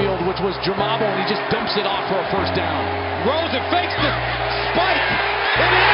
Which was Jamabo, and he just dumps it off for a first down. Rosen fakes the spike. In the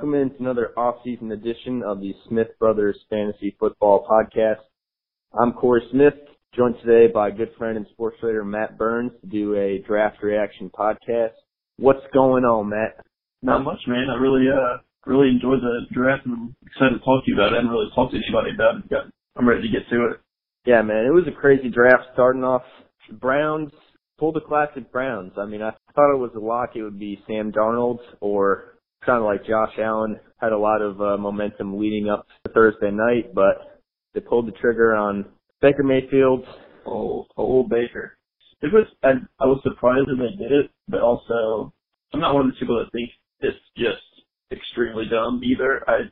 welcome into another off-season edition of the Smith Brothers Fantasy Football Podcast. I'm Corey Smith, joined today by good friend and sports writer Matt Burns to do a draft reaction podcast. What's going on, Matt? Not much, man. I really, uh, really enjoyed the draft and I'm excited to talk to you about it. I haven't really talked to anybody about it. Got- I'm ready to get to it. Yeah, man, it was a crazy draft starting off. The Browns pulled the classic Browns. I mean, I thought it was a lock it would be Sam Darnold or kind of like Josh Allen. Had a lot of uh, momentum leading up to Thursday night, but they pulled the trigger on Baker Mayfield. Oh, old Baker. It was, I, I was surprised that they did it, but also, I'm not one of the people that think it's just extremely dumb either. I,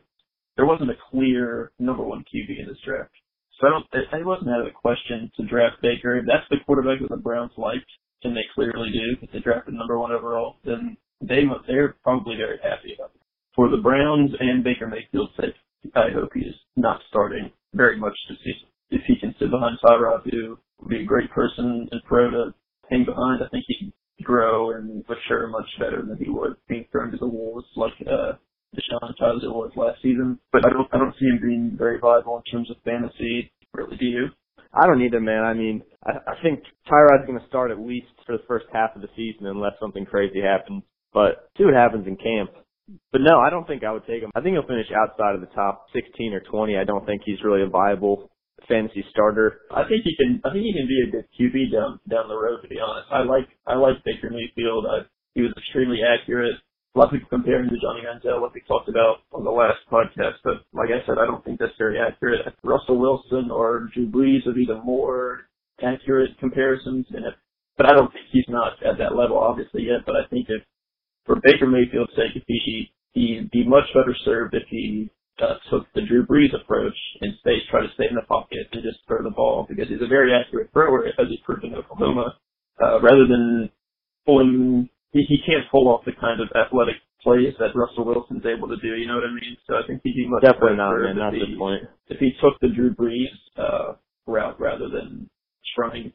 there wasn't a clear number one QB in this draft. So I don't, it, it wasn't out of the question to draft Baker. If that's the quarterback that the Browns liked, and they clearly do, if they drafted number one overall, then they, they're probably very happy about it. For the Browns and Baker Mayfield's sake, I hope he is not starting very much this season. If he can sit behind Tyrod, who would be a great person and pro to hang behind, I think he can grow and mature much better than he would being thrown to the wolves like uh Deshaun Tyler was last season. But I don't I don't see him being very viable in terms of fantasy. Really, do you? I don't either, man. I mean, I, I think Tyrod's going to start at least for the first half of the season unless something crazy happens. But see what happens in camp. But no, I don't think I would take him. I think he'll finish outside of the top 16 or 20. I don't think he's really a viable fantasy starter. I think he can. I think he can be a good QB down down the road. To be honest, I like I like Baker Mayfield. I, he was extremely accurate. A lot of people compare him to Johnny Manziel, like we talked about on the last podcast. But like I said, I don't think that's very accurate. Russell Wilson or Drew Brees would be the more accurate comparisons. And if, but I don't think he's not at that level, obviously yet. But I think if for Baker Mayfield's sake, if he he'd be much better served if he uh, took the Drew Brees approach and stay try to stay in the pocket and just throw the ball because he's a very accurate thrower as he proved in Oklahoma. Uh, rather than pulling, he, he can't pull off the kind of athletic plays that Russell Wilson's able to do. You know what I mean? So I think he'd be much Definitely better not, man. if Not at he, this point. if he took the Drew Brees uh, route rather than trying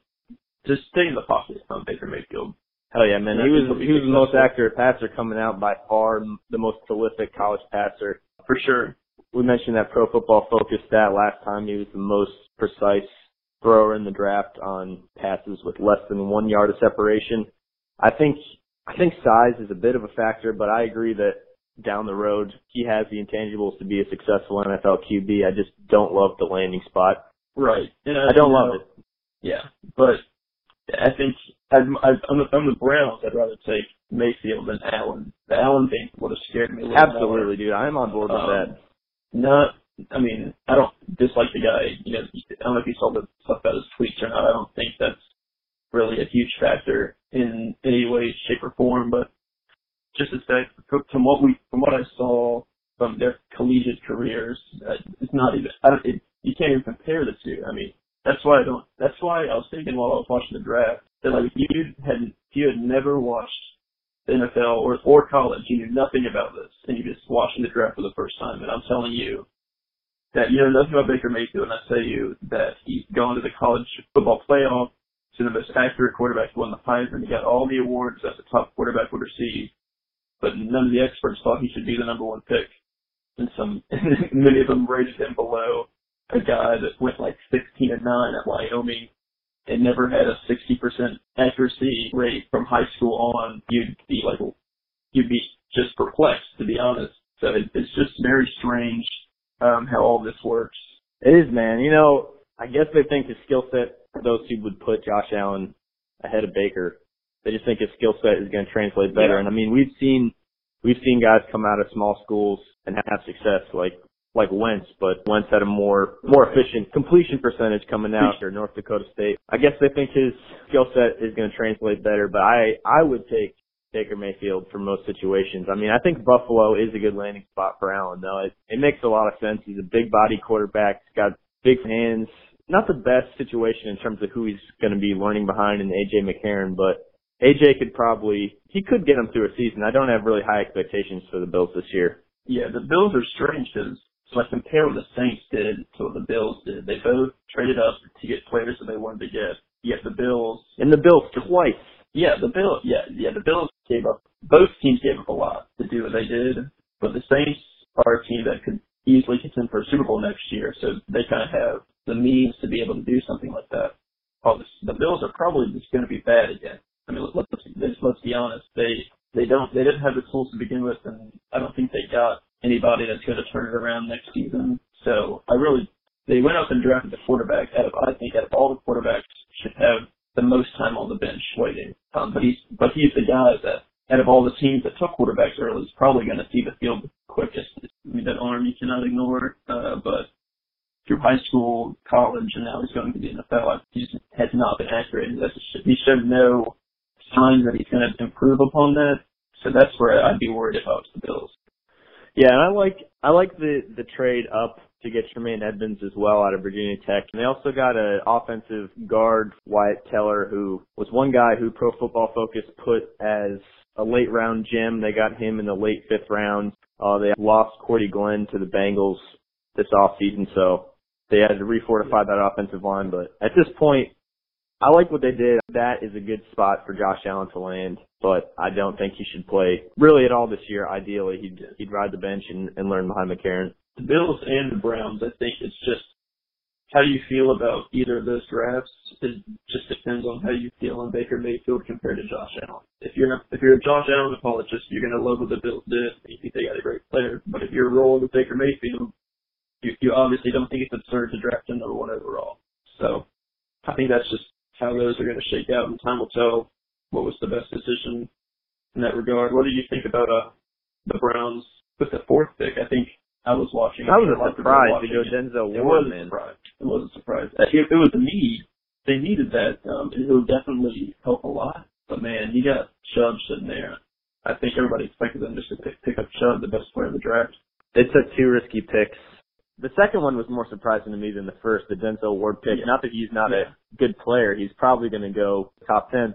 to stay in the pocket on Baker Mayfield. Hell yeah, man. He was he was the most accurate passer coming out by far, the most prolific college passer. For sure. We mentioned that Pro Football Focus stat last time. He was the most precise thrower in the draft on passes with less than one yard of separation. I think I think size is a bit of a factor, but I agree that down the road he has the intangibles to be a successful NFL QB. I just don't love the landing spot. Right. And I don't you love know, it. Yeah, but I think I'd, I'd, on, the, on the Browns, I'd rather take Mayfield than Allen. The Allen thing would have scared me a little Absolutely, dude. I'm on board with Um, that. Not, I mean, I don't dislike the guy. You know, I don't know if you saw the stuff about his tweets or not. I don't think that's really a huge factor in any way, shape, or form. But just to say, from what we, from what I saw from their collegiate careers, uh, it's not even. I don't, it, you can't even compare the two. I mean, that's why I don't. That's why I was thinking while I was watching the draft that like if you had if you had never watched the NFL or or college, you knew nothing about this, and you just watching the draft for the first time, and I'm telling you that you know nothing about Baker Mayfield, and I to you that he's gone to the college football playoff, to the most accurate quarterback, he won the Heisman, he got all the awards that the top quarterback would receive, but none of the experts thought he should be the number one pick, and some many of them rated him below a guy that went like 16 and 9 at Wyoming and never had a 60% accuracy rate from high school on, you'd be like, you'd be just perplexed, to be honest. So it, it's just very strange um, how all this works. It is, man. You know, I guess they think his skill set, those two would put Josh Allen ahead of Baker. They just think his skill set is going to translate better. Yeah. And I mean, we've seen we've seen guys come out of small schools and have success, like like Wentz, but Wentz had a more more efficient completion percentage coming out or North Dakota State. I guess they think his skill set is going to translate better, but I I would take Baker Mayfield for most situations. I mean, I think Buffalo is a good landing spot for Allen, though. It, it makes a lot of sense. He's a big body quarterback. He's got big hands. Not the best situation in terms of who he's going to be learning behind in AJ McCarron, but AJ could probably, he could get him through a season. I don't have really high expectations for the Bills this year. Yeah, the Bills are strange because so I compare what the Saints did to what the Bills did. They both traded up to get players that they wanted to get. Yet the Bills and the Bills twice. Yeah, the Bills. Yeah, yeah, the Bills gave up. Both teams gave up a lot to do what they did, but the Saints are a team that could easily contend for a Super Bowl next year, so they kind of have the means to be able to do something like that. Oh, the, the Bills are probably just going to be bad again. I mean, let's let's, let's be honest. They they don't they didn't have the tools to begin with, and I don't think they got anybody that's going to turn it around next season. So I really, they went up and drafted the quarterback. Out of, I think out of all the quarterbacks, should have the most time on the bench waiting. Um, but he's, but he's the guy that out of all the teams that took quarterbacks early is probably going to see the field the quickest. I mean, that arm you cannot ignore. Uh, but through high school, college, and now he's going to the NFL, he has not been accurate. He showed no signs that he's going to improve upon that. So that's where I'd be worried if I was the Bills. Yeah, and I like I like the the trade up to get Tremaine Edmunds as well out of Virginia Tech. And they also got an offensive guard, Wyatt Teller, who was one guy who Pro Football Focus put as a late round gem. They got him in the late fifth round. Uh, they lost Cordy Glenn to the Bengals this off season, so they had to refortify that offensive line. But at this point, I like what they did. That is a good spot for Josh Allen to land, but I don't think he should play really at all this year. Ideally, he'd he'd ride the bench and, and learn behind McCarron. The Bills and the Browns, I think it's just how do you feel about either of those drafts? It just depends on how you feel on Baker Mayfield compared to Josh Allen. If you're if you're a Josh Allen apologist, you're gonna love what the Bills did. You think they got a great player. But if you're rolling with Baker Mayfield, you you obviously don't think it's absurd to draft him number one overall. So I think that's just how those are going to shake out, and time will tell what was the best decision in that regard. What do you think about uh, the Browns with the fourth pick? I think I was watching. I was a surprise to go Denzel Ward. It was a surprise. It was a surprise. It, it was a need. They needed that. Um, it would definitely help a lot. But man, you got Chubb sitting there. I think everybody expected them just to pick, pick up Chubb, the best player in the draft. They took two risky picks the second one was more surprising to me than the first, the Denzel Ward pick. Yeah. Not that he's not yeah. a good player. He's probably going to go top 10.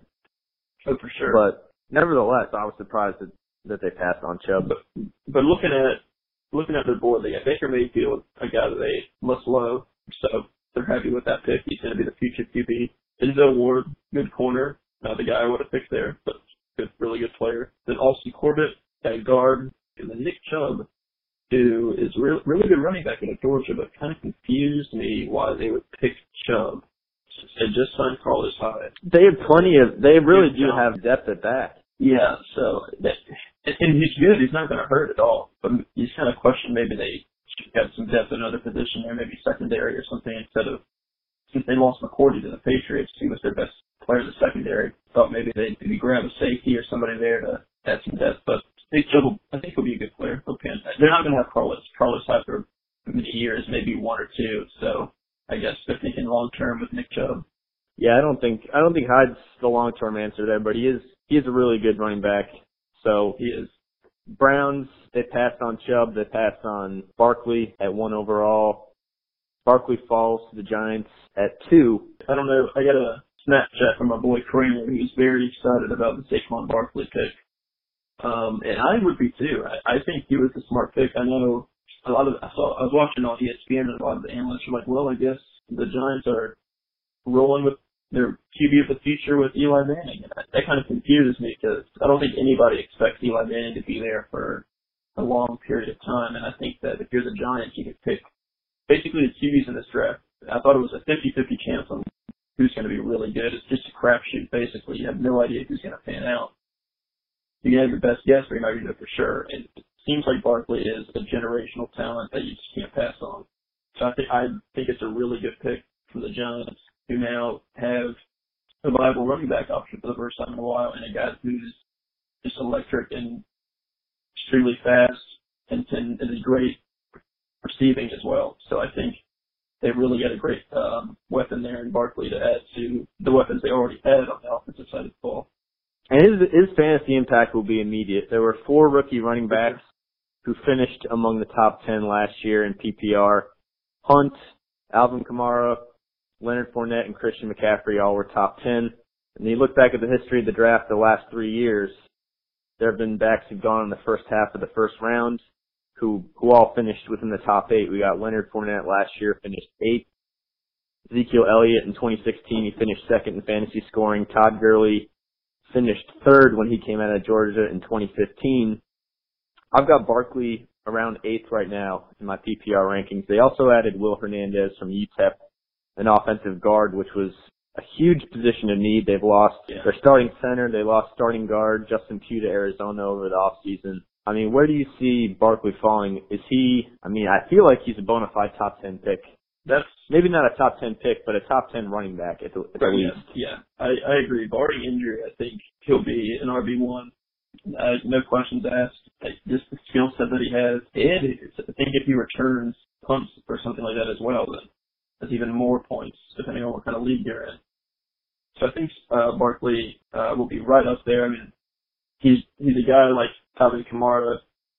Oh, for sure. But nevertheless, I was surprised that, that they passed on Chubb. But, but looking at, looking at their board, they got Baker Mayfield, a guy that they must love. So they're happy with that pick. He's going to be the future QB. Denzel Ward, good corner. Not the guy I would have picked there, but good, really good player. Then Austin Corbett at guard. And then Nick Chubb who is re- really good running back in Georgia, but kind of confused me why they would pick Chubb. They just signed Carlos Hyde. They have plenty of. They really do have depth at that. Yeah, so that, and he's good. He's not going to hurt at all. But you kind of question maybe they should have some depth in another position there, maybe secondary or something instead of since they lost McCourty to the Patriots, he was their best player in the secondary. Thought maybe they'd maybe grab a safety or somebody there to add some depth, but think Chubb, I think he'll be a good player. He'll pan. They're not going to have Carlos. Carlos after many years, maybe one or two. So I guess they're thinking long term with Nick Chubb. Yeah, I don't think I don't think Hyde's the long term answer there, but he is he is a really good running back. So he is. Browns they passed on Chubb, they passed on Barkley at one overall. Barkley falls to the Giants at two. I don't know. I got a Snapchat from my boy Kramer. He was very excited about the Saquon Barkley pick. Um, and I would be too. I, I think he was a smart pick. I know a lot of I saw I was watching on ESPN and a lot of the analysts were like, well, I guess the Giants are rolling with their QB of the future with Eli Manning. And that, that kind of confuses me because I don't think anybody expects Eli Manning to be there for a long period of time. And I think that if you're the Giants, you could pick basically the QBs in this draft. I thought it was a 50-50 chance on who's going to be really good. It's just a crapshoot, basically. You have no idea who's going to pan out you can have your best guess, you're not going to know for sure. And it seems like Barkley is a generational talent that you just can't pass on. So I think I think it's a really good pick for the Giants, who now have a viable running back option for the first time in a while, and a guy who's just electric and extremely fast and can and is great receiving as well. So I think they really got a great um, weapon there in Barkley to add to the weapons they already had on the offensive side of the ball. And his his fantasy impact will be immediate. There were four rookie running backs who finished among the top ten last year in PPR. Hunt, Alvin Kamara, Leonard Fournette, and Christian McCaffrey all were top ten. And you look back at the history of the draft the last three years, there have been backs who've gone in the first half of the first round who who all finished within the top eight. We got Leonard Fournette last year, finished eighth. Ezekiel Elliott in 2016, he finished second in fantasy scoring. Todd Gurley finished third when he came out of Georgia in 2015. I've got Barkley around eighth right now in my PPR rankings. They also added Will Hernandez from UTEP, an offensive guard, which was a huge position of need. They've lost Yeah. their starting center. They lost starting guard Justin Pugh to Arizona over the offseason. I mean, where do you see Barkley falling? Is he, I mean, I feel like he's a bona fide top 10 pick. That's Maybe not a top 10 pick, but a top 10 running back at the, at Right, least. yeah, yeah, I, I agree. Barring injury, I think he'll be an RB one. Uh, no questions asked. Like, just the skill set that he has, and I think if he returns punts or something like that as well, then that's even more points depending on what kind of league you're in. So I think uh, Barkley uh, will be right up there. I mean, he's he's a guy like Alvin Kamara,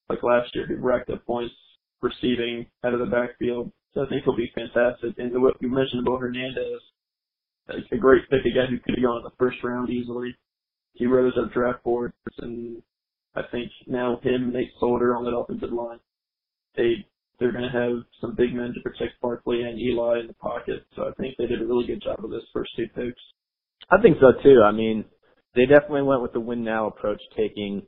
like last year, who racked up points receiving out of the backfield. So I think he'll be fantastic. And what you mentioned about Hernandez, a great pick, a guy who could have gone in the first round easily. He rose up draft boards, and I think now him, Nate Solder on that offensive line, they they're going to have some big men to protect Barkley and Eli in the pocket. So I think they did a really good job with those first two picks. I think so too. I mean, they definitely went with the win now approach, taking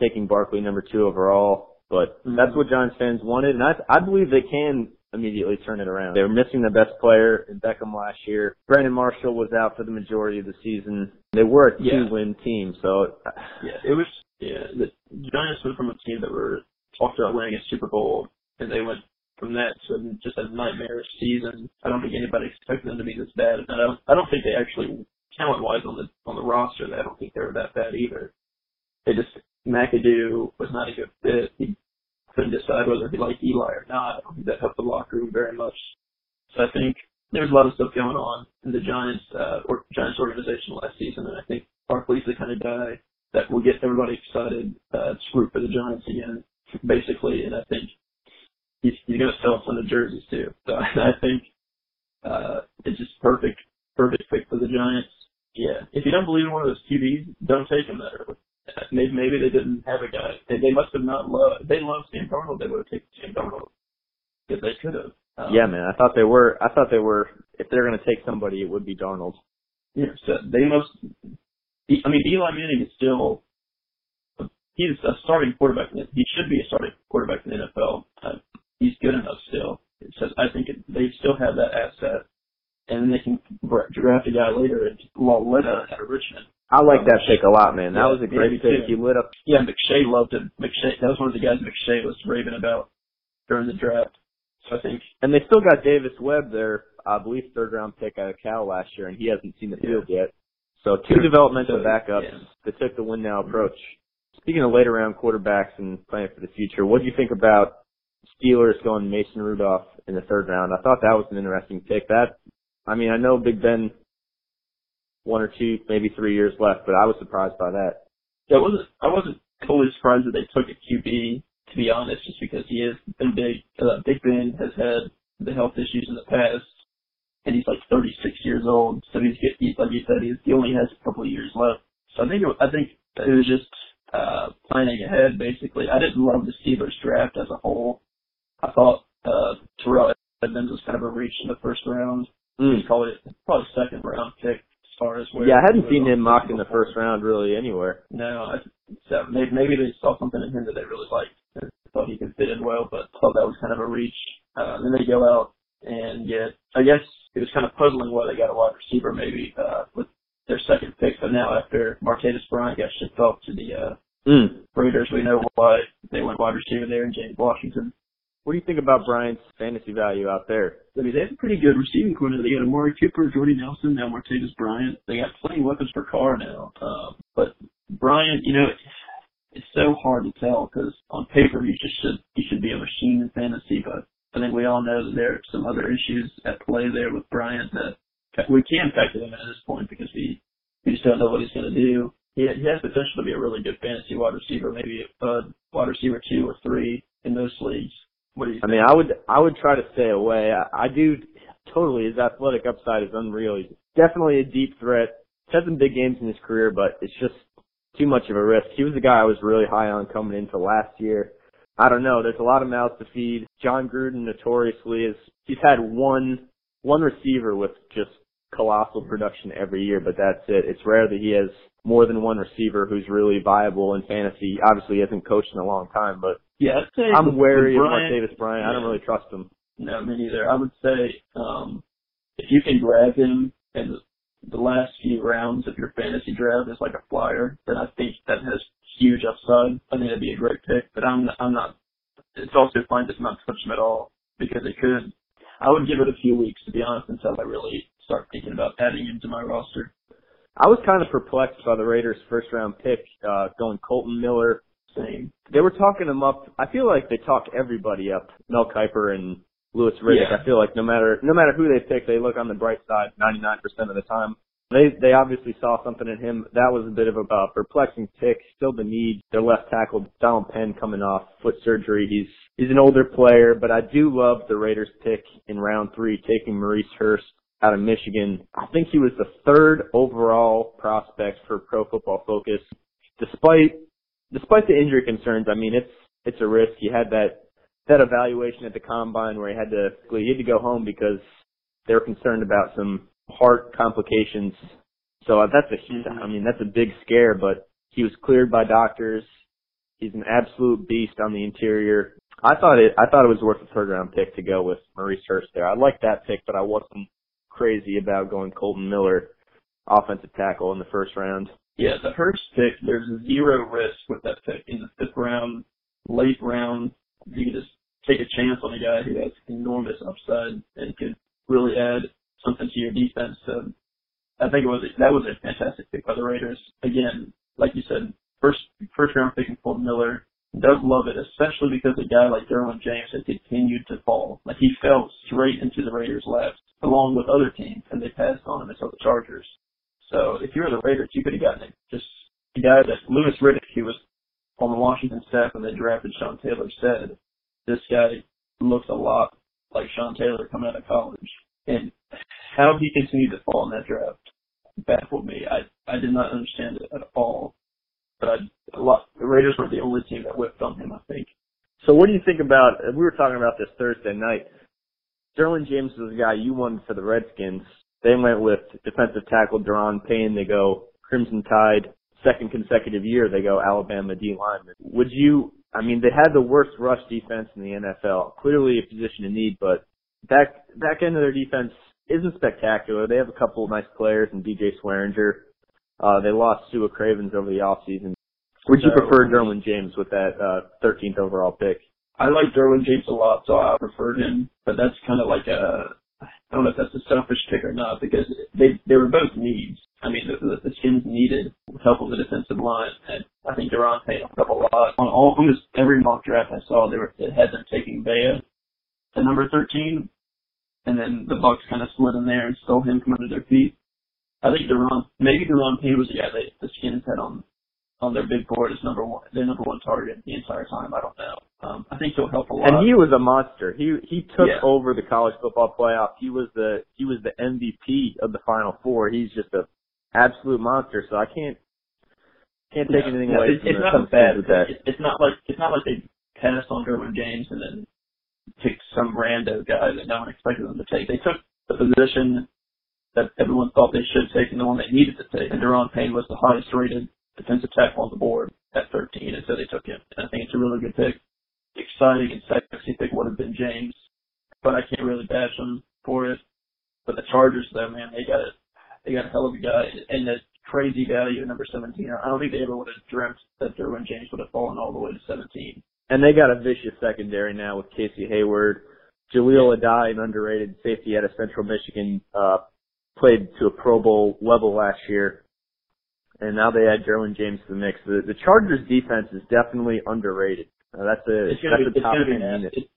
taking Barkley number two overall. But Mhm. that's what Giants fans wanted, and I I believe they can immediately turn it around. They were missing the best player in Beckham last year. Brandon Marshall was out for the majority of the season. They were a Yeah. two-win team, so Yeah, it was. Yeah, the Giants went from a team that were talked about winning a Super Bowl, and they went from that to just a nightmarish season. I don't think anybody expected them to be this bad, and I don't. I don't think they actually talent-wise on the on the roster. I don't think they were that bad either. They just McAdoo was not a good fit. He decide whether he liked Eli or not. I think that helped the locker room very much. So I think there's a lot of stuff going on in the Giants uh, or Giants organization last season, and I think Barkley's the kind of guy that will get everybody excited uh, to root for the Giants again, basically. And I think he's he's going to sell a ton of jerseys too. So I think uh, it's just perfect, perfect pick for the Giants. Yeah, if you don't believe in one of those QBs, don't take him that early. Maybe maybe they didn't have a guy. They, they must have not loved. If they loved Sam Darnold, they would have taken Sam Darnold. If they could have. Um, yeah, man. I thought they were. I thought they were. If they're going to take somebody, it would be Darnold. Yeah, so they must. I mean, Eli Manning is still. He's a starting quarterback. He should be a starting quarterback in the NFL. Uh, he's good enough still. It says I think it, they still have that asset, and then they can draft a guy later and Lauletta out of Richmond. I like that pick a lot, man. That Yeah, was a great pick. too. He lit up. Yeah, McShay loved it. McShay, that was one of the guys McShay was raving about during the draft. So I think And they still got Davis Webb, there, I believe third round pick out of Cal last year, and he hasn't seen the Yeah. field yet. So two developmental So, backups yeah. that took the win now approach. Speaking of later round quarterbacks and planning for the future, what do you think about Steelers going Mason Rudolph in the third round? I thought that was an interesting pick. That I mean, I know Big Ben one or two, maybe three years left, but I was surprised by that. I wasn't I wasn't totally surprised that they took a QB to be honest, just because he has been big. Uh, Big Ben has had the health issues in the past, and he's like 36 years old. So he's, get- he's like you said, he's, he only has a couple of years left. So I think it, I think it was just uh, planning ahead. Basically, I didn't love the Steelers draft as a whole. I thought uh, Terrell Edmunds was kind of a reach in the first round. Mm. Probably probably second round pick far as where. Yeah, I hadn't seen him mocked in the first round really anywhere. No, I, so maybe, maybe they saw something in him that they really liked. and Thought he could fit in well, but thought that was kind of a reach. Uh, then they go out and get. I guess it was kind of puzzling why they got a wide receiver maybe uh, with their second pick, but now after Martavis Bryant got shipped off to the uh, Mm. Raiders, we know why they went wide receiver there and James Washington. What do you think about Bryant's fantasy value out there? I mean, they have a pretty good receiving corner. They got Amari Cooper, Jordy Nelson, now Martavis Bryant. They got plenty of weapons for Carr now. Um, but Bryant, you know, it's so hard to tell because on paper you just should you should be a machine in fantasy, but I think we all know that there are some other issues at play there with Bryant that we can factor them in at this point because we we just don't know what he's going to do. He he has potential to be a really good fantasy wide receiver, maybe a wide receiver two or three in those leagues. What do you? I mean, I would I would try to stay away. I, I do totally. His athletic upside is unreal. He's definitely a deep threat. He's had some big games in his career, but it's just too much of a risk. He was the guy I was really high on coming into last year. I don't know. There's a lot of mouths to feed. Jon Gruden notoriously is he's had one one receiver with just colossal production every year, but that's it. It's rare that he has more than one receiver who's really viable in fantasy. Obviously, he hasn't coached in a long time, but yeah, I'd say I'm wary of Bryant, Martavis Bryant. yeah. I don't really trust him. No, me neither. I would say um, if you can grab him in the last few rounds of your fantasy draft as like a flyer, then I think that has huge upside. I think that'd be a great pick. But I'm I'm not. It's also fine to not touch him at all because it could. I would give it a few weeks to be honest until I really start thinking about adding him to my roster. I was kind of perplexed by the Raiders' first round pick, uh, going Kolton Miller. Same. They were talking him up. I feel like they talk everybody up. Mel Kiper and Louis Riddick. Yeah. I feel like no matter no matter who they pick, they look on the bright side 99% of the time. They they obviously saw something in him. That was a bit of a uh, perplexing pick. Still the need. Their left tackle Donald Penn coming off foot surgery. He's he's an older player, but I do love the Raiders pick in round three, taking Maurice Hurst out of Michigan. I think he was the third overall prospect for Pro Football Focus. Despite despite the injury concerns, I mean it's it's a risk. He had that that evaluation at the combine where he had to he had to go home because they were concerned about some heart complications. So uh, that's a huge, I mean that's a big scare, but he was cleared by doctors. He's an absolute beast on the interior. I thought it I thought it was worth a third round pick to go with Maurice Hurst there. I liked that pick, but I wasn't crazy about going Kolton Miller, offensive tackle in the first round. Yeah, the Hurst pick, there's zero risk with that pick. In the fifth round, late round, you can just take a chance on a guy who has enormous upside and could really add something to your defense. So I think it was that was a fantastic pick by the Raiders. Again, like you said, first first round pick in Kolton Miller. Does love it, especially because a guy like Derwin James has continued to fall. Like he fell straight into the Raiders' laps, along with other teams, and they passed on him until the Chargers. So if you were the Raiders, you could have gotten it. just a guy that Louis Riddick, who was on the Washington staff when they drafted Sean Taylor, said this guy looks a lot like Sean Taylor coming out of college. And how he continued to fall in that draft baffled me. I I did not understand it at all. But I, a lot, the Raiders were the only team that whipped on him, I think. So what do you think about, we were talking about this Thursday night. Sterling James was the guy you wanted for the Redskins. They went with defensive tackle Da'Ron Payne. They go Crimson Tide. Second consecutive year, they go Alabama D lineman. Would you, I mean, they had the worst rush defense in the NFL. Clearly a position in need, but back, back end of their defense isn't spectacular. They have a couple of nice players in DJ Swearinger. Uh, they lost Sua Cravens over the offseason. Would you So- prefer Derwin James with that, uh, 13th overall pick? I like Derwin James a lot, so I preferred him. But that's kind of like a, I don't know if that's a selfish pick or not because they they were both needs. I mean, the, the, the Skins needed help with the defensive line, and I think Da'Ron Payne helped a lot. On all, almost every mock draft I saw, they were it had them taking Vea to number 13, and then the Bucks kind of slid in there and stole him from under their feet. I think Da'Ron, maybe Da'Ron Payne was the guy they, the Skins had on on their big board as number one, their number one target the entire time. I don't know. Um, I think he'll help a lot. And he was a monster. He he took Yeah. over the college football playoff. He was the he was the MVP of the Final Four. He's just a absolute monster. So I can't can't take Yeah. anything Yeah, away it's, from it's not a bad with that. pick. It's not like it's not like they passed on Derwin James and then picked some rando guy that no one expected them to take. They took the position that everyone thought they should take and the one they needed to take. And Da'Ron Payne was the highest rated defensive tackle on the board at 13, and so they took him. And I think it's a really good pick. Exciting and sexy pick would have been James, but I can't really bash them for it. But the Chargers, though, man, they got it. They got a hell of a guy, and the crazy value at number 17. I don't think they ever would have dreamt that Derwin James would have fallen all the way to 17. And they got a vicious secondary now with Casey Hayward, Jahleel Addae, an underrated safety out of Central Michigan, uh, played to a Pro Bowl level last year. And now they add Derwin James to the mix. The, the Chargers defense is definitely underrated. Uh, that's a It's gonna that's be a it's gonna be nasty. unit. It's,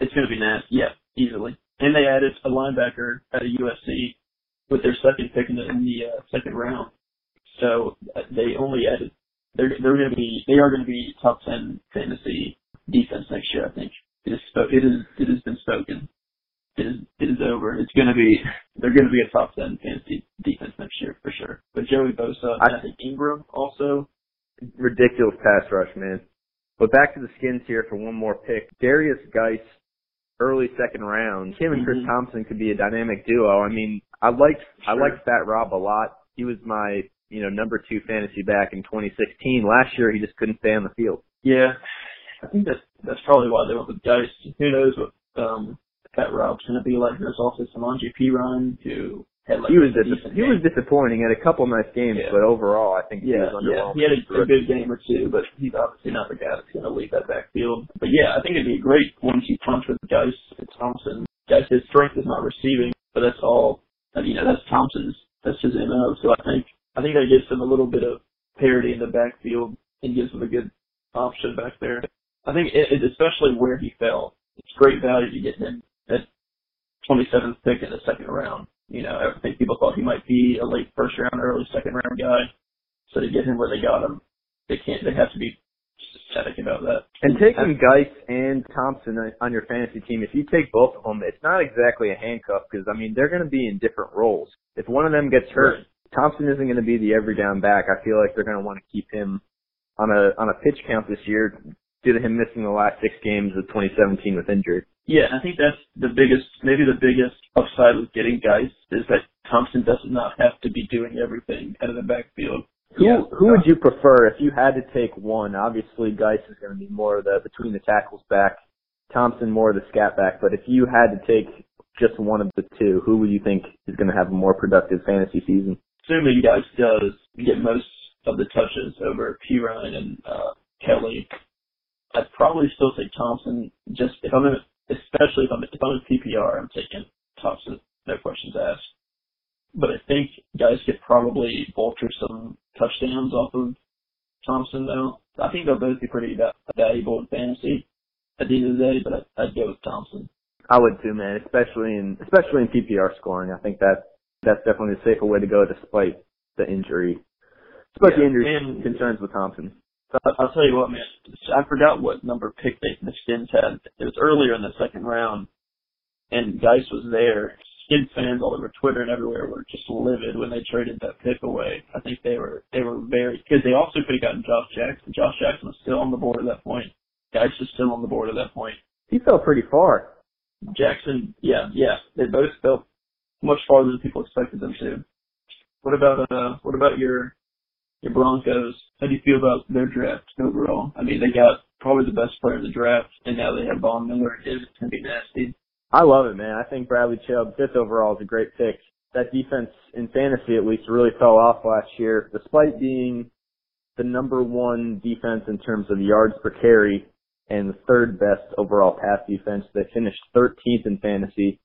it's gonna be nasty. Yeah, easily. And they added a linebacker at a USC with their second pick in the, in the uh, second round. So uh, they only added. They're they're gonna be they are gonna be top ten fantasy defense next year. I think it is it is it has been spoken. It is is over. It's gonna be they're gonna be a top ten fantasy defense next year for sure. But Joey Bosa, I- I think Ingram also. ridiculous pass rush, man. But back to the skins here for one more pick. Derrius Guice, early second round. Him and Chris Mhm. Thompson could be a dynamic duo. I mean, I liked I liked Fat Rob a lot. He was my you know number two fantasy back in 2016. Last year he just couldn't stay on the field. Yeah, I think that's that's probably why they went with Guice. Who knows what um Fat Rob's gonna be like? There's also Samaje Perine who had like He was a dis- he was disappointing. He had a couple nice games, Yeah. but overall I think he yeah, was yeah. He had a, a good game or two, but he's obviously not the guy that's gonna lead that backfield. But yeah, I think it'd be a great one-two punch with Guice and Thompson. Guice, his strength is not receiving, but that's all. You know, that's Thompson's. That's his mo. So I think I think that gives him a little bit of parity in the backfield and gives him a good option back there. I think it, it, especially where he fell, it's great value to get him at 27th pick in the second round. You know, I think people thought he might be a late first round, early second round guy. So to get him where they got him, they can't. They have to be ecstatic about that. And taking Guice and Thompson on- your fantasy team, if you take both of them, it's not exactly a handcuff because I mean they're going to be in different roles. If one of them gets hurt, Right. Thompson isn't going to be the every down back. I feel like they're going to want to keep him on a on a pitch count this year due to him missing the last six games of 2017 with injury. Yeah, I think that's the biggest, maybe the biggest upside with getting Guice is that Thompson does not have to be doing everything out of the backfield. Who Yeah. who would you prefer if you had to take one? Obviously, Guice is going to be more of the between the tackles back. Thompson more of the scat back. But if you had to take just one of the two, who would you think is going to have a more productive fantasy season? assuming Guice does get most of the touches over Perine and uh, Kelly, I'd probably still take Thompson. Just if I'm especially if I'm if I'm in PPR, I'm taking Thompson. No questions asked. But I think Guice could probably vulture some touchdowns off of Thompson though. I think they'll both be pretty valuable in fantasy at the end of the day, but I'd, I'd go with Thompson. I would too, man. Especially in especially in PPR scoring. I think that that's definitely a safer way to go, despite the injury, despite the Yeah, injury and- concerns with Thompson. I'll tell you what, man. I forgot what number pick they, the Skins had. It was earlier in the second round, and Guice was there. Skins fans all over Twitter and everywhere were just livid when they traded that pick away. I think they were they were very because they also could have gotten Josh Jackson. Josh Jackson was still on the board at that point. Guice was still on the board at that point. He fell pretty far. Jackson, yeah, yeah, they both fell much farther than people expected them to. What about uh what about your your Broncos? How do you feel about their draft overall? I mean, they got probably the best player in the draft, and now they have Von Miller. It's gonna be nasty. I love it, man. I think Bradley Chubb, fifth overall, is a great pick. That defense, in fantasy at least, really fell off last year, despite being the number one defense in terms of yards per carry and the third best overall pass defense. They finished 13th in fantasy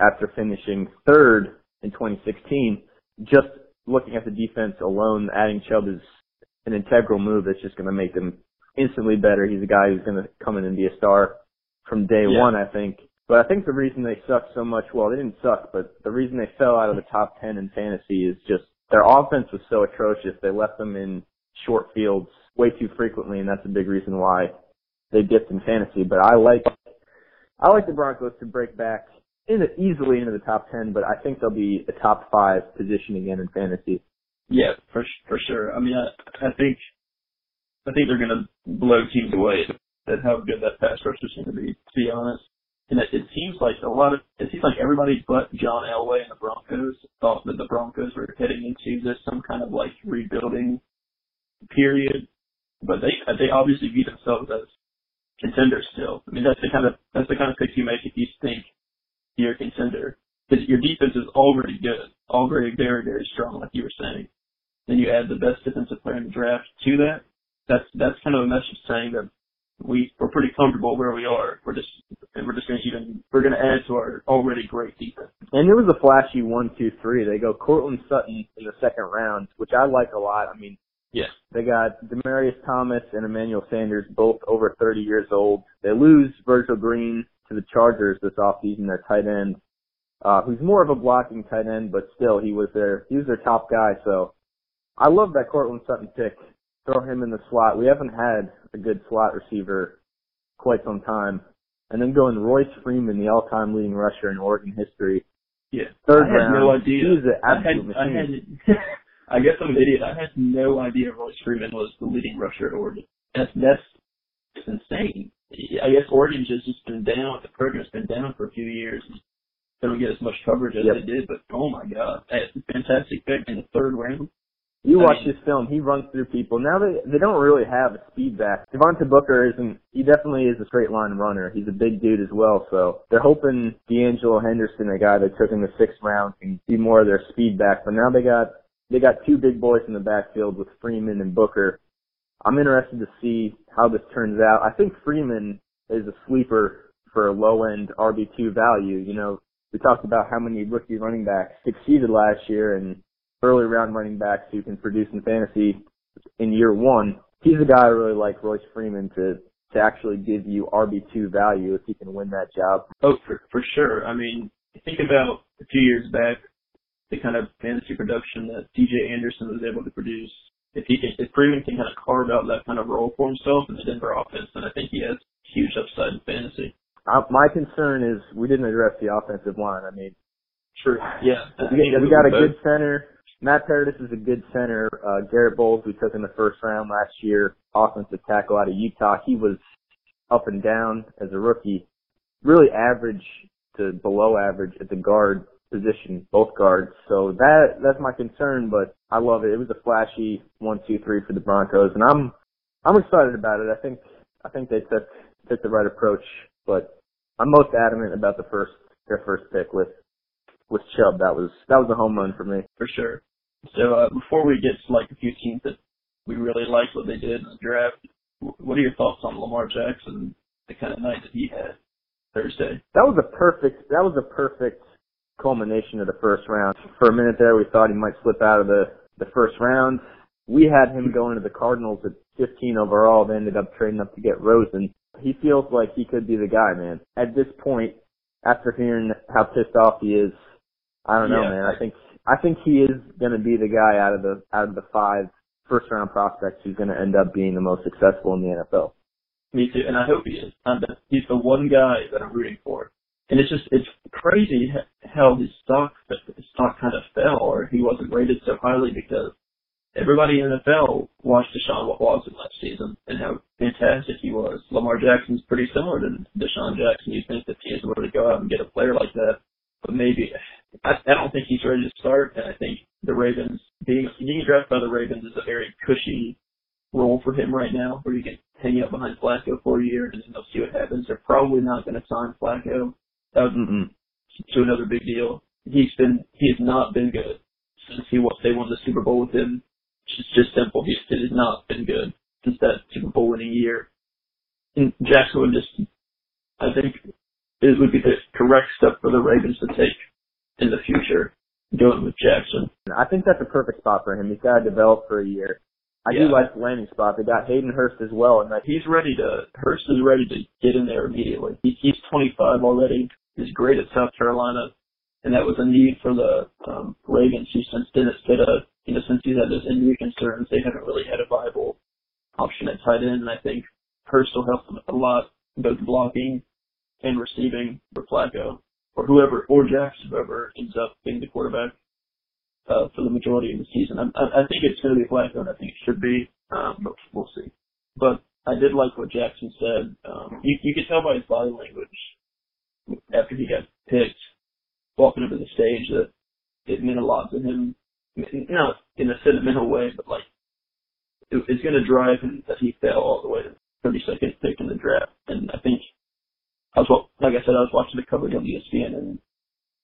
after finishing third in 2016. Just looking at the defense alone, adding Chubb is an integral move that's just going to make them instantly better. He's a guy who's going to come in and be a star from day Yeah. one, I think. But I think the reason they suck so much, well, they didn't suck, but the reason they fell out of the top 10 in fantasy is just their offense was so atrocious. They left them in short fields way too frequently, and that's a big reason why they dipped in fantasy. But I like, I like the Broncos to break back in easily into the top 10, but I think they'll be a top five position again in fantasy. Yeah, for for sure. I mean, I I think I think they're gonna blow teams away at how good that pass rush is gonna be. To be honest, and it, it seems like a lot of it seems like everybody but John Elway and the Broncos thought that the Broncos were heading into this some kind of like rebuilding period, but they they obviously view themselves as contenders still. I mean, that's the kind of that's the kind of pick you make if you think you're a contender because your defense is already good, already very very strong, like you were saying. Then you add the best defensive player in the draft to that. That's that's kind of a message saying that we we're pretty comfortable where we are. We're just and we're just going to even we're going to add to our already great defense. And it was a flashy one, two, three. They go Courtland Sutton in the second round, which I like a lot. I mean, yeah, they got Demaryius Thomas and Emmanuel Sanders, both over 30 years old. They lose Virgil Green to the Chargers this offseason, their tight end, uh, who's more of a blocking tight end, but still he was their he was their top guy. So I love that Courtland Sutton pick. Throw him in the slot. We haven't had a good slot receiver quite some time. And then going Royce Freeman, the all-time leading rusher in Oregon history. Yeah, Third I had round. no idea. He's an I absolute had, I machine. had, I guess I'm an idiot. I had no idea Royce Freeman was the leading rusher at Oregon. That's that's insane. I guess Oregon's just just been down. The program's been down for a few years. They don't get as much coverage as Yep. they did, but oh my god, that's a fantastic pick in the third round. You I watch mean- this film, he runs through people. Now they they don't really have a speed back. Devontae Booker isn't he definitely is a straight line runner. He's a big dude as well, so they're hoping D'Angelo Henderson, the guy they took in the sixth round, can be more of their speed back. But now they got they got two big boys in the backfield with Freeman and Booker. I'm interested to see how this turns out. I think Freeman is a sleeper for a low end RB two value. You know, we talked about how many rookie running backs succeeded last year and early round running backs who can produce in fantasy in year one. He's a guy I really like, Royce Freeman, to to actually give you RB two value if he can win that job. Oh, for for sure. I mean, think about a few years back, the kind of fantasy production that CJ Anderson was able to produce. If he if Freeman can kind of carve out that kind of role for himself in the Denver offense, then I think he has huge upside in fantasy. Uh, my concern is we didn't address the offensive line. I mean, True. Yeah. we, we got a good center. Matt Paradis is a good center. Uh, Garett Bolles, we took in the first round last year, offensive tackle out of Utah. He was up and down as a rookie, really average to below average at the guard position, both guards. So that that's my concern, but I love it. It was a flashy one, two, three for the Broncos, and I'm I'm excited about it. I think I think they took took the right approach, but I'm most adamant about the first their first pick with with Chubb. That was that was a home run for me. for sure. So uh, before we get to like a few teams that we really liked what they did in the draft, what are your thoughts on Lamar Jackson, the kind of night that he had Thursday? That was a perfect. That was a perfect culmination of the first round. For a minute there, we thought he might slip out of the the first round. We had him going to the Cardinals at 15 overall. They ended up trading up to get Rosen. He feels like he could be the guy, man. At this point, after hearing how pissed off he is, I don't know, Yeah. man. I think I think he is going to be the guy out of the out of the five first round prospects who's going to end up being the most successful in the NFL. Me too, and I hope he is. Um, I'm the, he's the one guy that I'm rooting for. And it's just it's crazy how his stock his stock kind of fell, or he wasn't rated so highly because everybody in the NFL watched Deshaun Watson last season and how fantastic he was. Lamar Jackson's pretty similar to Deshaun Jackson. You think that is able to go out and get a player like that, but maybe I, I don't think he's ready to start. And I think the Ravens being being drafted by the Ravens is a very cushy role for him right now, where he can hang out behind Flacco for a year and then they'll see what happens. They're probably not going to sign Flacco. Mm-mm. to another big deal. He's been he has not been good since he wa- they won the Super Bowl with him. It's just simple. He's it has not been good since that Super Bowl winning year. And Jackson would just I think it would be the correct step for the Ravens to take in the future, going with Jackson. I think that's a perfect spot for him. He's got to develop for a year. I do like the landing spot. They got Hayden Hurst as well, and that He's ready to Hurst is ready to get in there immediately. He, he's 25 already. He's great at South Carolina, and that was a need for the um, Ravens. Who since Dennis Pitta, you know, since he's had those injury concerns, they haven't really had a viable option at tight end. And I think Hurst will help them a lot, both blocking and receiving for Flacco or whoever or Jackson, whoever ends up being the quarterback uh, for the majority of the season. I, I, I think it's going to be Flacco, and I think it should be, um, but we'll see. But I did like what Jackson said. Um, you, you could tell by his body language after he got picked, walking up to the stage, that it meant a lot to him. Not in a sentimental way, but like it, it's going to drive him that he fell all the way to 32nd pick in the draft. And I think I was like I said, I was watching the coverage on ESPN, and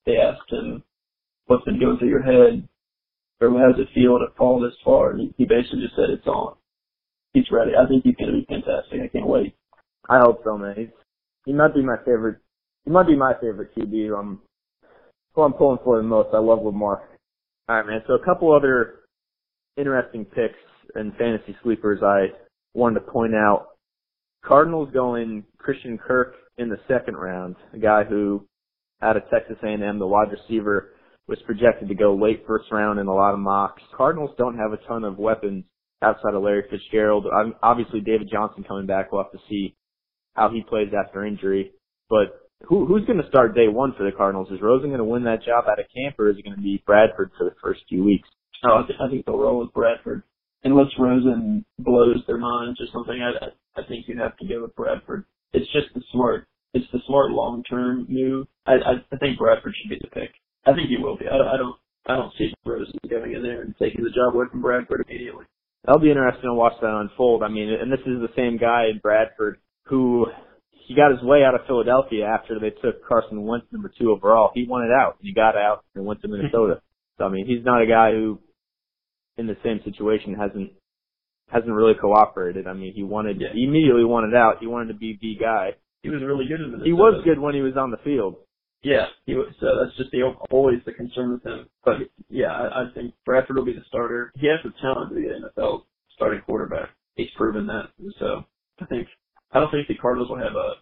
they asked him, "What's been going through your head?" Or how does it feel to fall this far? And he, basically just said, "It's on." He's ready. I think he's going to be fantastic. I can't wait. I hope so, man. He's he might be my favorite he might be my favorite QB. I'm um, who I'm pulling for the most. I love Lamar. All right, man. So a couple other interesting picks and fantasy sleepers I wanted to point out. Cardinals going Christian Kirk in the second round, a guy who out of Texas A&M, the wide receiver, was projected to go late first round in a lot of mocks. Cardinals don't have a ton of weapons outside of Larry Fitzgerald. Obviously, David Johnson coming back. We'll have to see how he plays after injury. But who, who's going to start day one for the Cardinals? Is Rosen going to win that job out of camp, or is it going to be Bradford for the first few weeks? Oh, I, th- I think they'll roll with Bradford. Unless Rosen blows their minds or something, I, I think you have to go with Bradford. It's just the smart, it's the smart long-term move. I, I, I think Bradford should be the pick. I think he will be. I, I don't, I don't see Rosen going in there and taking the job away from Bradford immediately. That'll be interesting to watch that unfold. I mean, and this is the same guy in Bradford who he got his way out of Philadelphia after they took Carson Wentz number two overall. He wanted out. He got out and went to Minnesota. so I mean, he's not a guy who, in the same situation, hasn't hasn't really cooperated. I mean, he wanted Yeah. he immediately wanted out. He wanted to be the guy. He was really good in Minnesota. He was good when he was on the field. Yeah, he was. So that's just the always the concern with him. But yeah, I, I think Bradford will be the starter. He has the talent to be an NFL starting quarterback. He's proven that. So I think I don't think the Cardinals will have a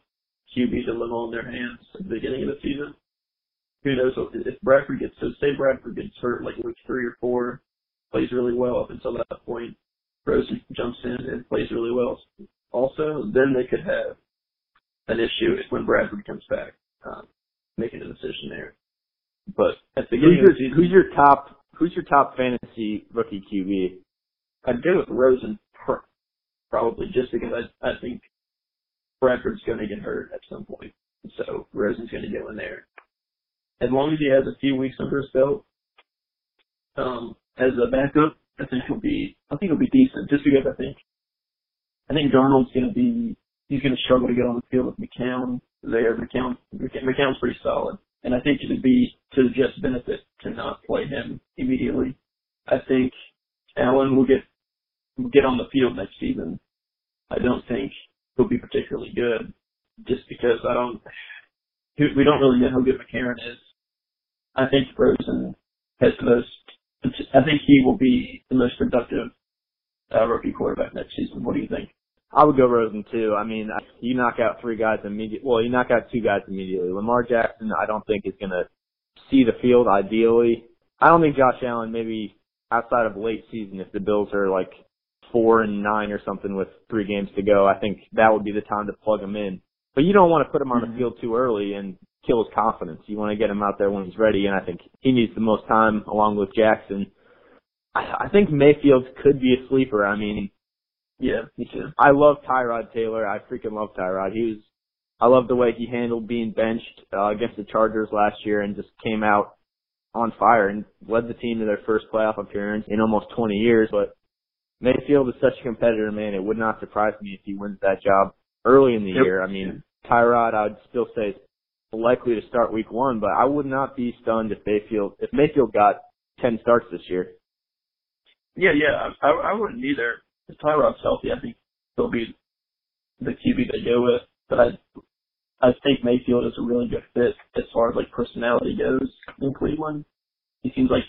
QB dilemma on their hands at the beginning of the season. Who knows if Bradford gets so say Bradford gets hurt like week three or four, plays really well up until that point. Rosen jumps in and plays really well. Also, then they could have an issue when Bradford comes back. Um, making a decision there. But at the Who's beginning your, of the season, who's your top Who's your top fantasy rookie QB? I'd go with Rosen pr- probably just because I I think Bradford's going to get hurt at some point, so Rosen's going to go in there. As long as he has a few weeks under his belt, um, as a backup, I think he'll be I think he'll be decent. Just because I think I think Darnold's going to be he's going to struggle to get on the field with McCown there. McCown McCown's pretty solid, and I think it would be to Jets' benefit to not play him immediately. I think Allen will get will get on the field next season. I don't think he'll be particularly good, just because I don't. We don't really know how good McCarron is. I think Rosen has the most. I think he will be the most productive uh, rookie quarterback next season. What do you think? I would go Rosen too. I mean, you knock out three guys immediately. Well, you knock out two guys immediately. Lamar Jackson, I don't think is going to see the field ideally. I don't think Josh Allen, maybe outside of late season, if the Bills are like four and nine or something with three games to go, I think that would be the time to plug him in. But you don't want to put him on the field too early and kill his confidence. You want to get him out there when he's ready, and I think he needs the most time along with Jackson. I, I think Mayfield could be a sleeper. I mean, Yeah, me too. I love Tyrod Taylor. I freaking love Tyrod. He was, I love the way he handled being benched uh, against the Chargers last year and just came out on fire and led the team to their first playoff appearance in almost 20 years. But Mayfield is such a competitor, man. It would not surprise me if he wins that job early in the Yep. year. I mean, Tyrod, I'd still say is likely to start week one, but I would not be stunned if Mayfield if Mayfield got 10 starts this year. Yeah, yeah, I, I wouldn't either. If Tyrod's healthy, I think he'll be the QB they go with. But I, I think Mayfield is a really good fit as far as like personality goes in Cleveland. He seems like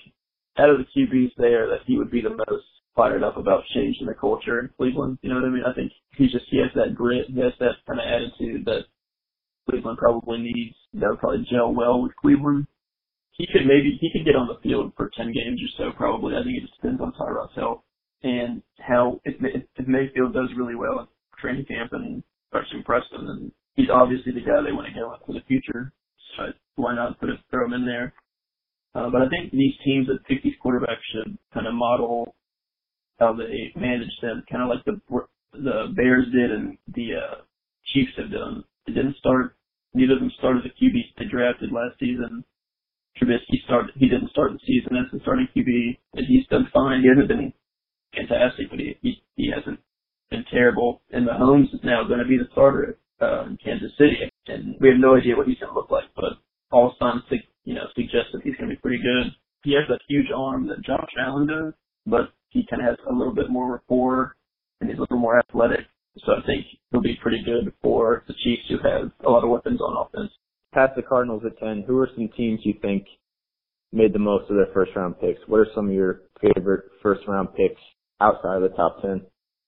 out of the QBs there that he would be the most fired up about changing the culture in Cleveland. You know what I mean? I think he just he has that grit, he has that kind of attitude that Cleveland probably needs. That would probably gel well with Cleveland. He could maybe he could get on the field for ten games or so probably. I think it just depends on Tyrod's health and how if, if, Mayfield does really well at training camp and starts to impress them, then he's obviously the guy they want to go with for the future. So why not put it, throw him in there? Uh, but I think these teams that pick these quarterbacks should kind of model how they manage them, kind of like the the Bears did and the uh, Chiefs have done. It didn't start. Neither of them started the QBs they drafted last season. Trubisky started. He didn't start the season as the starting QB, and he's done fine. He hasn't been fantastic, but he he, he hasn't been terrible. And Mahomes is now going to be the starter uh, in Kansas City, and we have no idea what he's going to look like. But all signs, you know, suggest that he's going to be pretty good. He has that huge arm that Josh Allen does, but he kind of has a little bit more rapport, and he's a little more athletic. So I think he'll be pretty good for the Chiefs, who have a lot of weapons on offense. past the Cardinals at 10, who are some teams you think made the most of their first round picks? What are some of your favorite first round picks outside of the top 10?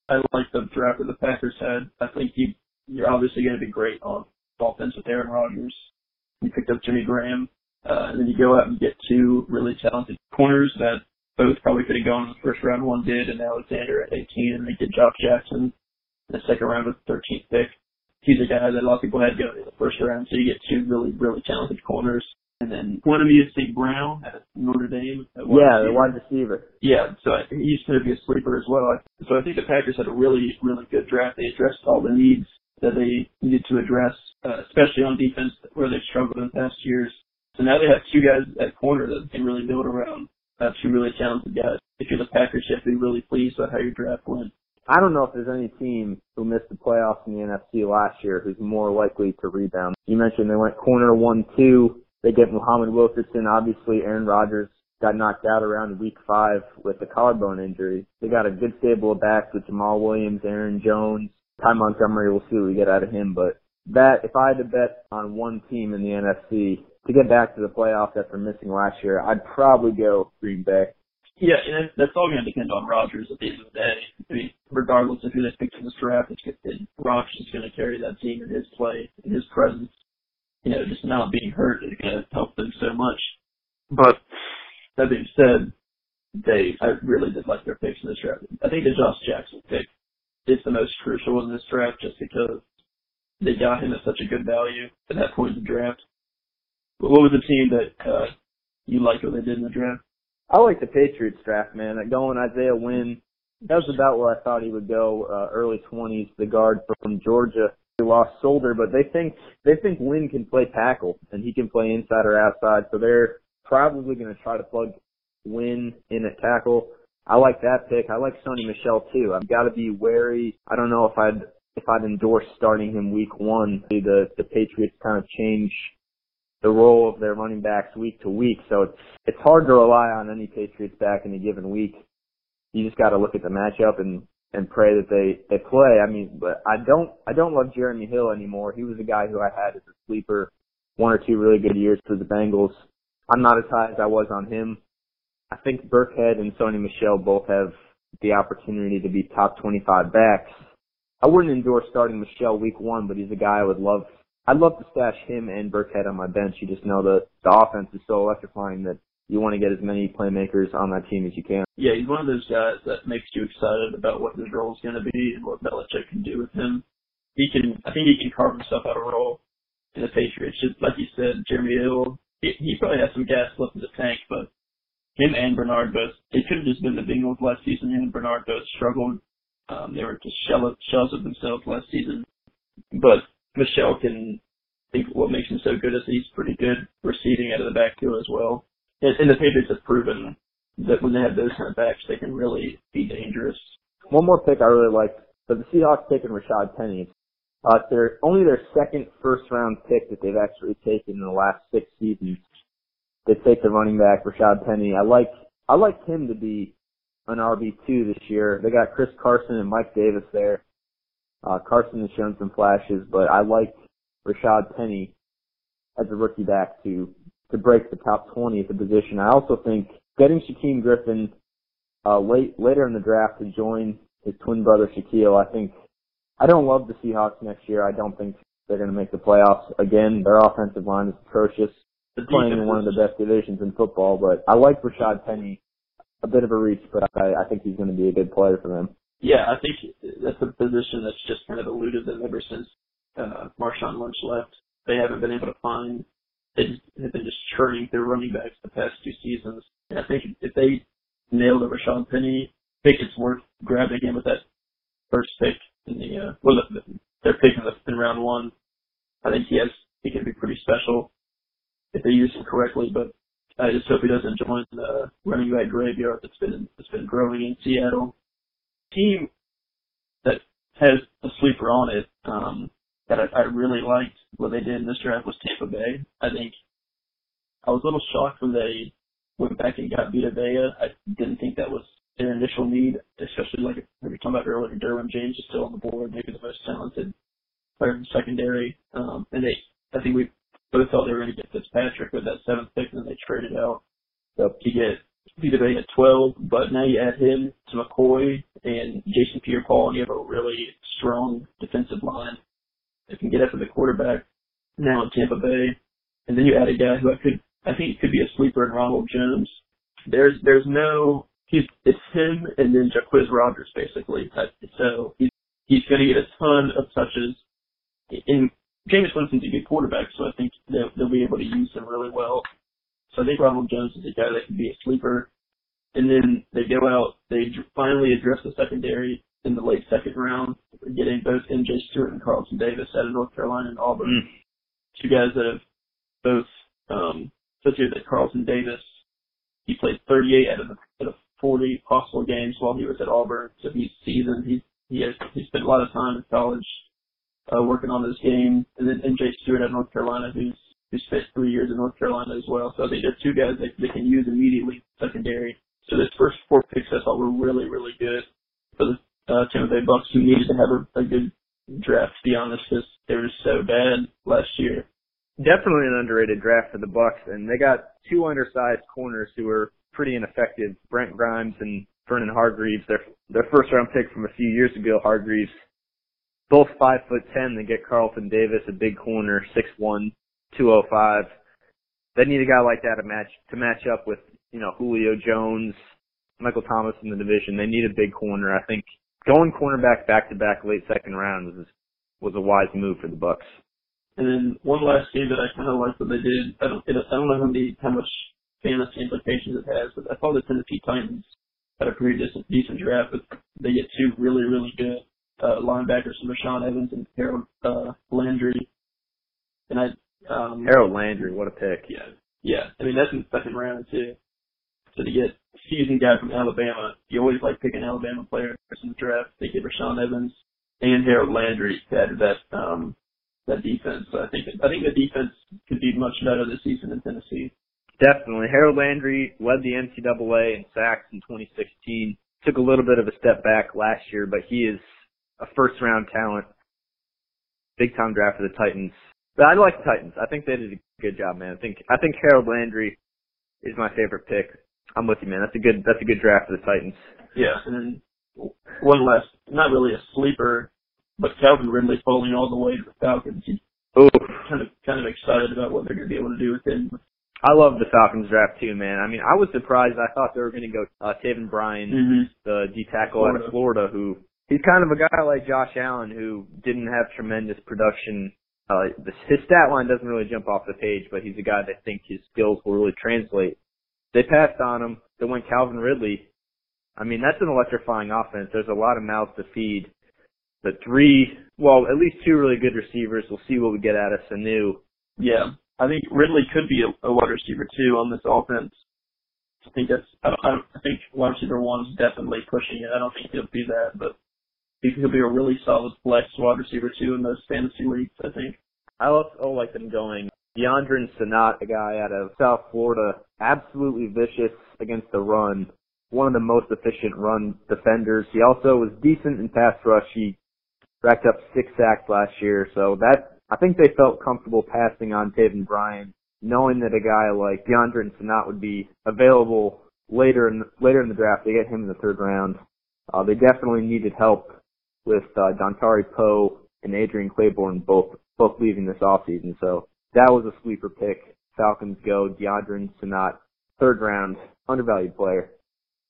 I like the draft that the Packers had. I think you, you're obviously going to be great on offense with Aaron Rodgers. You picked up Jimmy Graham, uh, and then you go out and get two really talented corners that both probably could have gone in the first round. One did, and Alexander at 18, and they did Josh Jackson in the second round with the 13th pick. He's a guy that a lot of people had going in the first round, so you get two really, really talented corners. And then one of you is St. Brown at Notre Dame. At yeah, the wide receiver. Yeah, so I, he's going to be a sleeper as well. So I think the Packers had a really, really good draft. They addressed all the needs that they needed to address, uh, especially on defense where they've struggled in the past years. So now they have two guys at corner that they can really build around uh, two really talented guys. If you're the Packers, you have to be really pleased with how your draft went. I don't know if there's any team who missed the playoffs in the NFC last year who's more likely to rebound. You mentioned they went corner one two. They get Muhammad Wilkerson. Obviously, Aaron Rodgers got knocked out around week five with a collarbone injury. They got a good stable of backs with Jamaal Williams, Aaron Jones, Ty Montgomery. We'll see what we get out of him. But that, if I had to bet on one team in the NFC, to get back to the playoffs after missing last year, I'd probably go Green Bay. Yeah, and that's all going to depend on Rodgers at the end of the day. I mean, regardless of who they pick in this draft, it's, it, Rodgers is going to carry that team in his play, in his presence. You know, just not being hurt is going to help them so much. But that being said, they I really did like their picks in this draft. I think the Josh Jackson pick is the most crucial in this draft just because they got him at such a good value at that point in the draft. What was the team that uh, you liked what they did in the draft? I like the Patriots draft, man. Going Isaiah Wynn. That was about where I thought he would go. Uh, early 20s, the guard from Georgia. He lost Solder, but they think they think Wynn can play tackle and he can play inside or outside. So they're probably going to try to plug Wynn in at tackle. I like that pick. I like Sony Michel too. I've got to be wary. I don't know if I'd if I'd endorse starting him week one. The the Patriots kind of change the role of their running backs week to week. So it's it's hard to rely on any Patriots back in a given week. You just got to look at the matchup and and pray that they they play. I mean, but I don't I don't love Jeremy Hill anymore. He was a guy who I had as a sleeper, one or two really good years for the Bengals. I'm not as high as I was on him. I think Burkhead and Sony Michel both have the opportunity to be top 25 backs. I wouldn't endorse starting Michel week one, but he's a guy I would love I'd love to stash him and Burkhead on my bench. You just know the the offense is so electrifying that you want to get as many playmakers on that team as you can. Yeah, he's one of those guys that makes you excited about what his role is going to be and what Belichick can do with him. He can, I think he can carve himself out a role in the Patriots. Just like you said, Jeremy Hill, he, he probably has some gas left in the tank, but him and Bernard both, it could have just been the Bengals last season. Him and Bernard both struggled. Um, they were just shell, shells of themselves last season. But Michel can I think what makes him so good is he's pretty good receiving out of the backfield as well. And, and the Patriots have proven that when they have those kind of backs, they can really be dangerous. One more pick I really like, but the Seahawks taking Rashad Penny. Uh, they're only their second first round pick that they've actually taken in the last six seasons. They take the running back Rashad Penny. I like I like him to be an RB two this year. They got Chris Carson and Mike Davis there. Uh, Carson has shown some flashes, but I like Rashad Penny as a rookie back to to break the top 20 at the position. I also think getting Shaquem Griffin uh, late later in the draft to join his twin brother Shaquille. I think I don't love the Seahawks next year. I don't think they're going to make the playoffs again. Their offensive line is atrocious. They're playing in one of the best divisions in football, but I like Rashad Penny. A bit of a reach, but I, I think he's going to be a good player for them. Yeah, I think that's a position that's just kind of eluded them ever since uh, Marshawn Lynch left. They haven't been able to find. They have been just churning through running backs the past two seasons. And I think if they nail the Rashad Penny pick, it's worth grabbing him with that first pick in the uh, well, the, they're picking in round one. I think he has he can be pretty special if they use him correctly. But I just hope he doesn't join the running back graveyard that's been that's been growing in Seattle. Team that has a sleeper on it. Um, that I, I really liked what they did in this draft was Tampa Bay. I think I was a little shocked when they went back and got Vita Vea. I didn't think that was their initial need, especially like we were talking about earlier. Derwin James is still on the board, maybe the most talented player in the secondary. Um, and they, I think we both thought they were going to get Fitzpatrick with that seventh pick, and then they traded out to get Vita at 12, but now you add him to McCoy and Jason Pierre-Paul, and you have a really strong defensive line that can get after the quarterback now in Tampa Bay. And then you add a guy who I could, I think could be a sleeper in Ronald Jones. There's, there's no, he's, it's him and then Jacquizz Rodgers basically. Uh, so he's, he's going to get a ton of touches. And Jameis Winston's a good quarterback, so I think they'll, they'll be able to use him really well. So I think Ronald Jones is a guy that could be a sleeper. And then they go out, they finally address the secondary in the late second round, getting both MJ Stewart and Carlton Davis out of North Carolina and Auburn. Mm. Two guys that have both, um, associated that Carlton Davis, he played 38 out of the, out of 40 possible games while he was at Auburn, so he's seasoned. He he has he spent a lot of time in college uh, working on this game, and then MJ Stewart at North Carolina, who's who spent three years in North Carolina as well. So I think there's two guys that they can use immediately secondary. So this first four picks I thought were really, really good for the uh, Tampa Bay Bucks who needed to have a, a good draft, to be honest, because they were so bad last year. Definitely an underrated draft for the Bucks, and they got two undersized corners who were pretty ineffective. Brent Grimes and Vernon Hargreaves, their their first round pick from a few years ago. Hargreaves, both five foot ten. They get Carlton Davis, a big corner, six one, 205. They need a guy like that to match to match up with you know Julio Jones, Michael Thomas in the division. They need a big corner. I think going cornerback back to back late second round was was a wise move for the Bucks. And then one last game that I kind of like what they did. I don't I don't know how many how much fantasy implications it has, but I thought the Tennessee Titans had a pretty decent decent draft. But they get two really really good uh, linebackers from Rashaan Evans and Harold uh, Landry. And I um, Harold Landry, what a pick. Yeah. Yeah. I mean, that's in the second round, too. So to get a seasoned guy from Alabama, you always like picking Alabama players in the draft. They get Rashaan Evans and Harold Landry to add to that, um, that defense. So I think, I think the defense could be much better this season in Tennessee. Definitely. Harold Landry led the NCAA in sacks in 2016. Took a little bit of a step back last year, but he is a first round talent. Big time draft for the Titans. But I like the Titans. I think they did a good job, man. I think I think Harold Landry is my favorite pick. I'm with you, man. That's a good that's a good draft for the Titans. Yeah, and then one last, not really a sleeper, but Calvin Ridley falling all the way to the Falcons. Oh, kind of kind of excited about what they're going to be able to do with him. I love the Falcons draft too, man. I mean, I was surprised. I thought they were going to go uh, Taven Bryan, mm-hmm. the D tackle out of Florida, who he's kind of a guy like Josh Allen who didn't have tremendous production uh, his stat line doesn't really jump off the page, but he's a guy that I think his skills will really translate. They passed on him. They went Calvin Ridley. I mean, that's an electrifying offense. There's a lot of mouths to feed. The three, well, at least two really good receivers. We'll see what we get out of Sanu. Yeah, I think Ridley could be a, a wide receiver too on this offense. I think that's. I, I, I think wide receiver one is definitely pushing it. I don't think he'll be that, but he could be a really solid flex wide receiver too in those fantasy leagues. I think. I also like them going Deadrin Senat, a guy out of South Florida, absolutely vicious against the run. One of the most efficient run defenders. He also was decent in pass rush. He racked up six sacks last year, so that I think they felt comfortable passing on Taven Bryan, knowing that a guy like Deadrin Senat would be available later in later in the draft. They get him in the third round. Uh, they definitely needed help with uh, Dontari Poe and Adrian Clayborn both both leaving this offseason. So that was a sleeper pick. Falcons go Deadrin Senat, third round, undervalued player.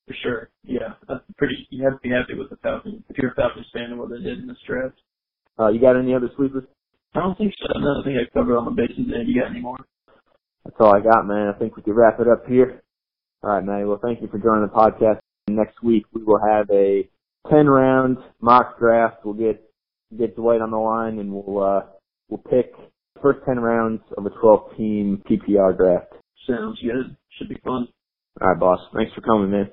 For sure. Yeah. That's pretty you have to be happy with the Falcons if you're a Falcons fan and what they did in this draft. Uh you got any other sleepers? I don't think so. No, I think I covered all my bases there. You got any more? That's all I got, man. I think we can wrap it up here. All right, man. Well, thank you for joining the podcast. Next week we will have a 10 round mock draft. We'll get get Dwight on the line and we'll uh we'll pick first ten rounds of a twelve team PPR draft. Sounds good. Should be fun. All right, boss. Thanks for coming, man.